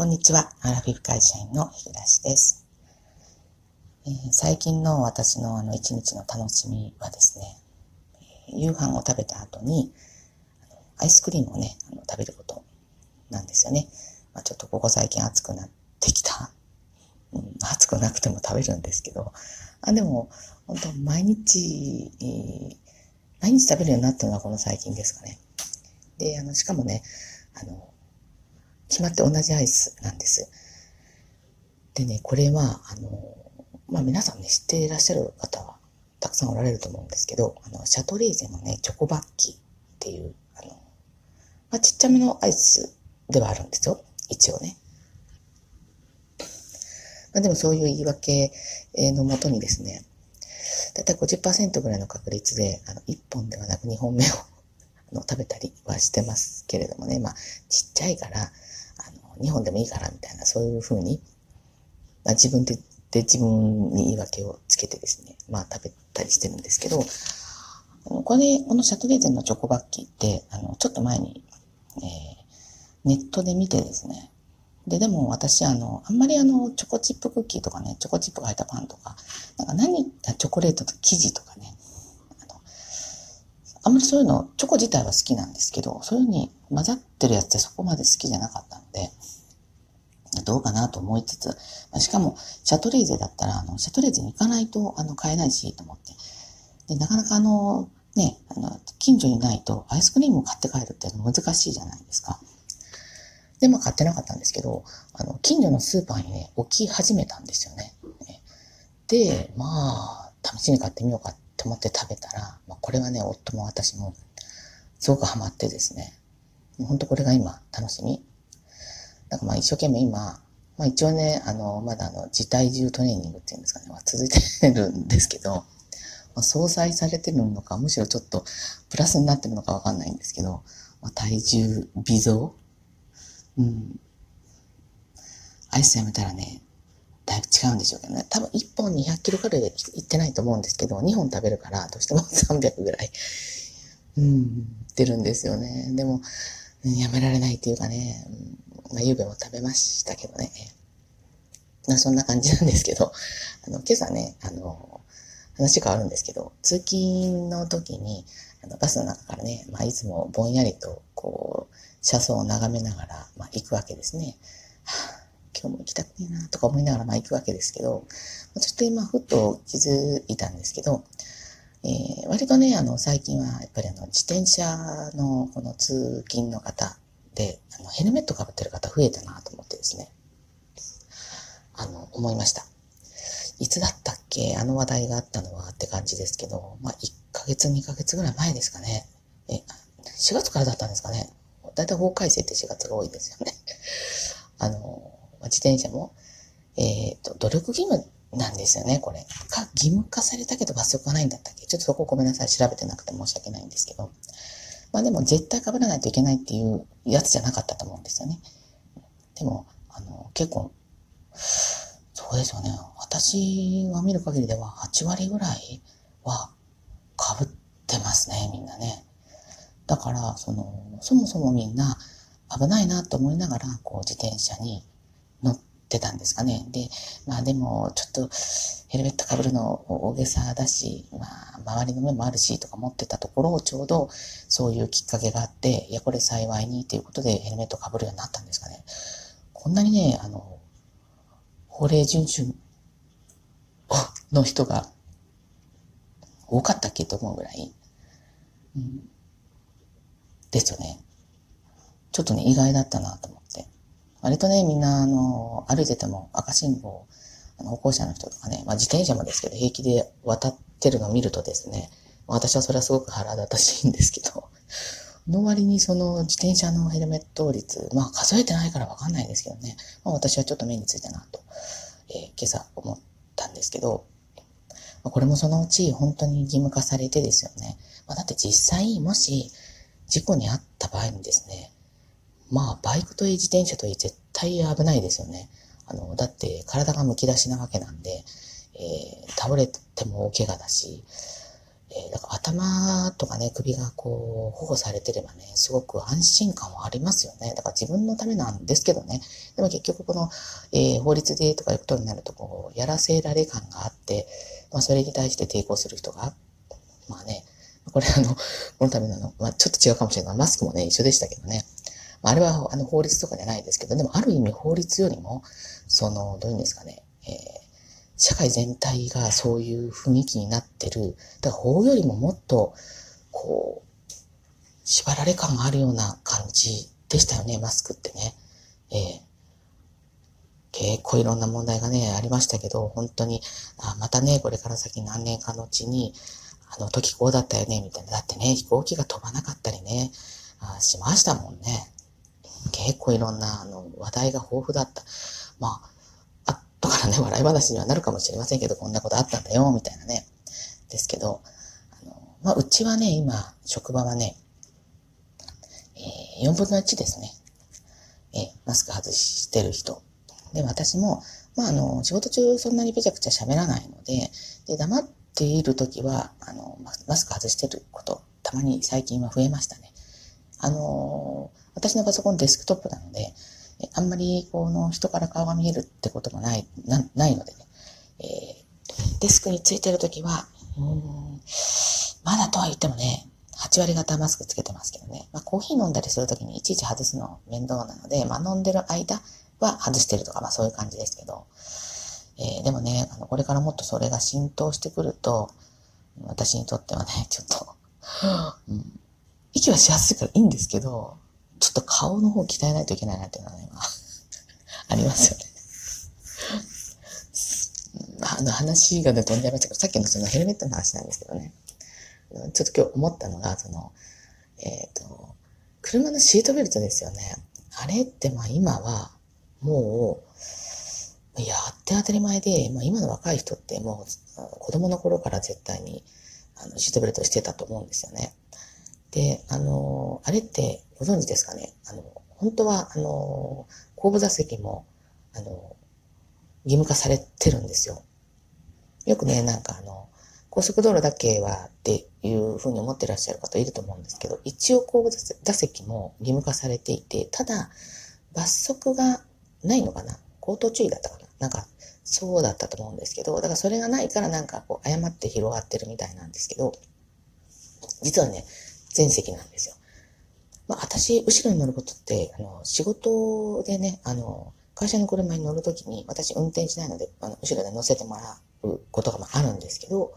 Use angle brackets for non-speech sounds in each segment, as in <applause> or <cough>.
こんにちは。アラフィフ会社員の日暮です、えー、最近の私のあの一日の楽しみはですね、夕飯を食べた後に、アイスクリームをね、あの食べることなんですよね。まあ、ちょっとここ最近暑くなってきた。うん、暑くなくても食べるんですけど、あでも、本当毎日、えー、毎日食べるようになったのはこの最近ですかね。で、あの、しかもね、あの、決まって同じアイスなんです。でね、これは、あの、まあ、皆さんね、知っていらっしゃる方はたくさんおられると思うんですけど、あの、シャトリーゼのね、チョコバッキーっていう、あの、まあ、ちっちゃめのアイスではあるんですよ。一応ね。まあ、でもそういう言い訳のもとにですね、だいたい50%ぐらいの確率で、あの、1本ではなく2本目をあの食べたりはしてますけれどもね、まあ、ちっちゃいから、2本でもいいからみたいな、そういうふうに、まあ、自分でで自分に言い訳をつけてですね、まあ食べたりしてるんですけど、これ、このシャトレーゼンのチョコバッキーって、あの、ちょっと前に、えー、ネットで見てですね、で、でも私、あの、あんまりあの、チョコチップクッキーとかね、チョコチップが入ったパンとか、なんか何、チョコレートと生地とかね、あの、あんまりそういうの、チョコ自体は好きなんですけど、そういうふうに混ざってるやつってそこまで好きじゃなかったので、どうかなと思いつつ、しかも、シャトレーゼだったら、あの、シャトレーゼに行かないと、あの、買えないし、と思って。で、なかなかあの、ね、あの、近所にないと、アイスクリームを買って帰るって難しいじゃないですか。で、まあ買ってなかったんですけど、あの、近所のスーパーにね、置き始めたんですよね。で、まあ、試しに買ってみようかって思って食べたら、まあ、これはね、夫も私も、すごくハマってですね、本当これが今、楽しみ。だかまあ一生懸命今、まあ一応ね、あの、まだあの、自体重トレーニングっていうんですかね、まあ、続いてるんですけど、<laughs> まあ、相殺されてるのか、むしろちょっとプラスになってるのかわかんないんですけど、まあ、体重微増？うん。アイスやめたらね、だいぶ違うんでしょうけどね。多分1本200キロカロリーいってないと思うんですけど、2本食べるから、どうしても <laughs> 300ぐらい、うん、いってるんですよね。でも、やめられないっていうかね、まあ、ゆうべも食べましたけどね。まあ、そんな感じなんですけど、あの、今朝ね、あの、話変わるんですけど、通勤の時に、あの、バスの中からね、まあ、いつもぼんやりと、こう、車窓を眺めながら、まあ、行くわけですね。はあ、今日も行きたくねえな、とか思いながら、まあ、行くわけですけど、ちょっと今、ふっと気づいたんですけど、えー、割とね、あの、最近は、やっぱりあの、自転車の、この通勤の方で、あの、ヘルメットかぶってる方増えたなと思ってですね、あの、思いました。いつだったっけ？あの話題があったのはって感じですけど、まあ、1ヶ月、2ヶ月ぐらい前ですかね。え、4月からだったんですかね。だいたい法改正って4月が多いですよね。<laughs> あの、自転車も、えっ、ー、と、努力義務なんですよね、これ。か、義務化されたけど罰則がないんだったっけ？ちょっとそこごめんなさい。調べてなくて申し訳ないんですけど。まあでも絶対被らないといけないっていうやつじゃなかったと思うんですよね。でも、あの、結構、そうですよね。私が見る限りでは8割ぐらいは被ってますね、みんなね。だから、その、そもそもみんな危ないなと思いながら、こう自転車に乗ってたんですかね。で、まあでも、ちょっとヘルメット被るの大げさだし、まあ、周りの目もあるし思ってたところをちょうどそういうきっかけがあって、いや、これ幸いにということでヘルメット被るようになったんですかね。こんなにね、あの、法令遵守の人が多かったっけと思うぐらい、うん、ですよね。ちょっとね、意外だったなと思って。割とね、みんな、あの、歩いてても赤信号、あの歩行者の人とかね、まあ自転車もですけど、平気で渡ってるのを見るとですね、私はそれはすごく腹立たしいんですけど、<laughs> の割にその自転車のヘルメット率、まあ数えてないからわかんないですけどね、まあ私はちょっと目についたなと、えー、今朝思ったんですけど、ま、これもそのうち本当に義務化されてですよね。まあ、だって実際もし事故に遭った場合にですね、まあ、バイクといい自転車といい絶対危ないですよね。あの、だって体がむき出しなわけなんで、えー、倒れても大怪我だし、えー、だから頭とかね、首がこう、保護されてればね、すごく安心感はありますよね。だから自分のためなんですけどね。でも結局この、えー、法律でとかいうことになると、こう、やらせられ感があって、まあそれに対して抵抗する人が、まあね、これあの、<laughs> このためなの、まあちょっと違うかもしれない。マスクもね、一緒でしたけどね。まあ、あれはあの法律とかじゃないですけど、でもある意味法律よりも、その、どういうんですかね、えー、社会全体がそういう雰囲気になってる。だから法よりももっと、こう、縛られ感があるような感じでしたよね、マスクってね。えー、結構いろんな問題がね、ありましたけど、本当に、あまたね、これから先何年かのうちに、あの時こうだったよね、みたいな。だってね、飛行機が飛ばなかったりね、あしましたもんね。結構いろんなあの話題が豊富だった。まあ、後からね、<laughs> 笑い話にはなるかもしれませんけど、こんなことあったんだよ、みたいなね。ですけど、あの、まあ、うちはね、今、職場はね、えー、4分の1ですね。えー、マスク外してる人。で、私も、まあ、あの、仕事中そんなにぺちゃくちゃ喋らないので、で、黙っているときは、あの、マスク外してること、たまに最近は増えましたね。あの私のパソコンデスクトップなので、あんまりこの人から顔が見えるってこともない、なないのでね、えー、デスクについてるときは、まだとは言ってもね、8割方マスクつけてますけどね。まあ、コーヒー飲んだりするときにいちいち外すの面倒なので、まあ、飲んでる間は外してるとか、まあ、そういう感じですけど、えー、でもね、あの、これからもっとそれが浸透してくると、私にとってはね、ちょっと、うん、息はしやすいからいいんですけど、ちょっと顔の方鍛えないといけないなっていうのはね、今、<laughs> ありますよね。あの話がね、飛んじゃいましたけど、さっきのそのヘルメットの話なんですけどね。ちょっと今日思ったのが、その、えっ、ー、と、車のシートベルトですよね。あれってまあ今は、もう、やって当たり前で、まあ今の若い人ってもう子供の頃から絶対にあのシートベルトしてたと思うんですよね。で、あの、あれってご存知ですかね？あの、本当は、あの、後部座席も、あの、義務化されてるんですよ。よくね、なんかあの、高速道路だけはっていうふうに思ってらっしゃる方いると思うんですけど、一応後部座席も義務化されていて、ただ、罰則がないのかな？口頭注意だったかな？なんか、そうだったと思うんですけど、だからそれがないからなんかこう、誤って広がってるみたいなんですけど、実はね、全席なんですよ。まあ、私、後ろに乗ることって、あの、仕事でね、あの、会社の車に乗るときに、私運転しないので、あの、後ろで乗せてもらうことがあるんですけど、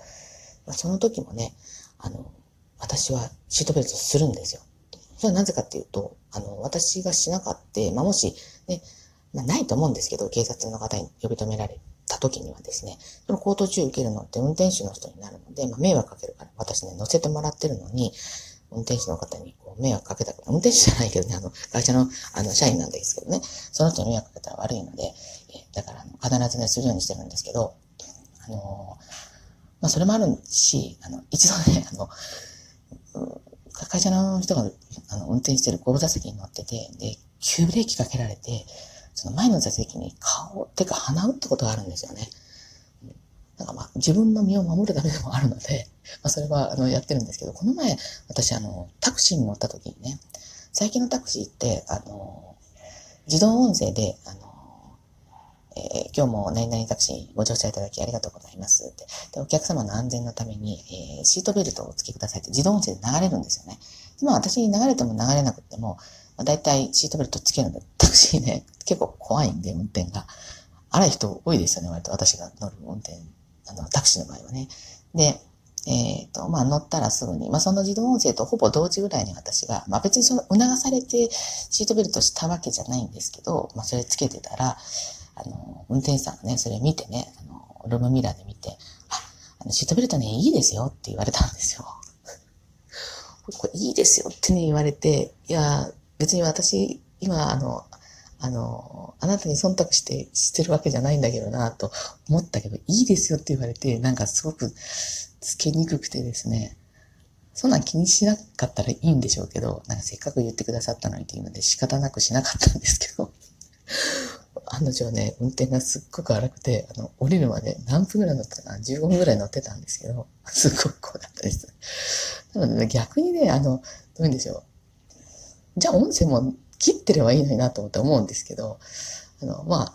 まあ、その時もね、あの、私はシートベルトするんですよ。それはなぜかっていうと、あの、私がしなかった、まあ、もし、ね、まあ、ないと思うんですけど、警察の方に呼び止められた時にはですね、その口頭注意受けるのって運転手の人になるので、まあ、迷惑かけるから、私ね、乗せてもらってるのに、運転手の方にこう迷惑かけた運転手じゃないけどね、あの、会社の、あの、社員なんですけどね、その人に迷惑かけたら悪いので、えだから、必ずね、するようにしてるんですけど、あのまあ、それもあるし、あの、一度ね、あの、会社の人が、あの、運転してる後部座席に乗ってて、で、急ブレーキかけられて、その前の座席に顔、てか鼻打ったことがあるんですよね。なんかまあ、自分の身を守るためでもあるので、<laughs> まあ、それは、あの、やってるんですけど、この前、私、あの、タクシーに乗った時にね、最近のタクシーって、あの、自動音声で、あの、えー、今日も何々タクシーご乗車いただきありがとうございますって。で、お客様の安全のために、えー、シートベルトをお付けくださいって自動音声で流れるんですよね。でまあ私流れても流れなくても、まあ、大体シートベルトつけるので、タクシーね、結構怖いんで、運転が。荒い人多いですよね、割と私が乗る運転、あの、タクシーの場合はね。で、えっ、ー、と、まあ、乗ったらすぐに、まあ、その自動音声とほぼ同時ぐらいに私が、まあ、別にその促されてシートベルトしたわけじゃないんですけど、まあ、それつけてたら、あの、運転手さんがね、それ見てね、あの、ルームミラーで見て、あ、あの、シートベルトね、いいですよって言われたんですよ。<laughs> これいいですよってね、言われて、いや、別に私、今、あの、あの、あなたに忖度して、してるわけじゃないんだけどな、と思ったけど、いいですよって言われて、なんかすごく、つけにくくてですね、そんなん気にしなかったらいいんでしょうけど、なんかせっかく言ってくださったのにっていうので仕方なくしなかったんですけど、あ <laughs> 案の定ね、運転がすっごく荒くて、あの、降りるまで何分ぐらい乗ったかな ?15 分ぐらい乗ってたんですけど、<laughs> すっごい怖かったです。なので、ね、逆にね、あの、どういうんでしょう。じゃあ音声も切ってればいいのになと思って思うんですけど、あの、まあ、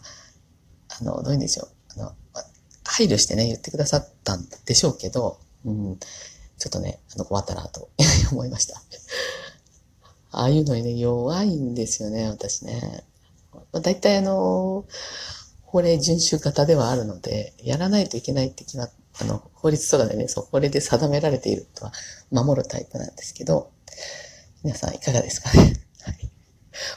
あの、どういうんでしょう。あの、配慮してね、言ってくださったんでしょうけど、うん、ちょっとね、あの、困ったなと <laughs> 思いました。ああいうのにね、弱いんですよね、私ね。まあ、大体あの、法令遵守型ではあるので、やらないといけないって決まっあの、法律とかでね、そう、法令で定められているとは守るタイプなんですけど、皆さんいかがですかね。はい。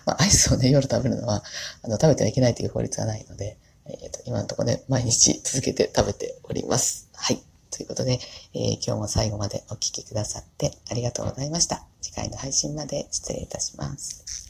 まあ、アイスをね、夜食べるのは、あの、食べてはいけないという法律はないので、えっ、ー、と、今のところね、毎日続けて食べております。はい。ということで、えー、今日も最後までお聴きくださってありがとうございました。次回の配信まで失礼いたします。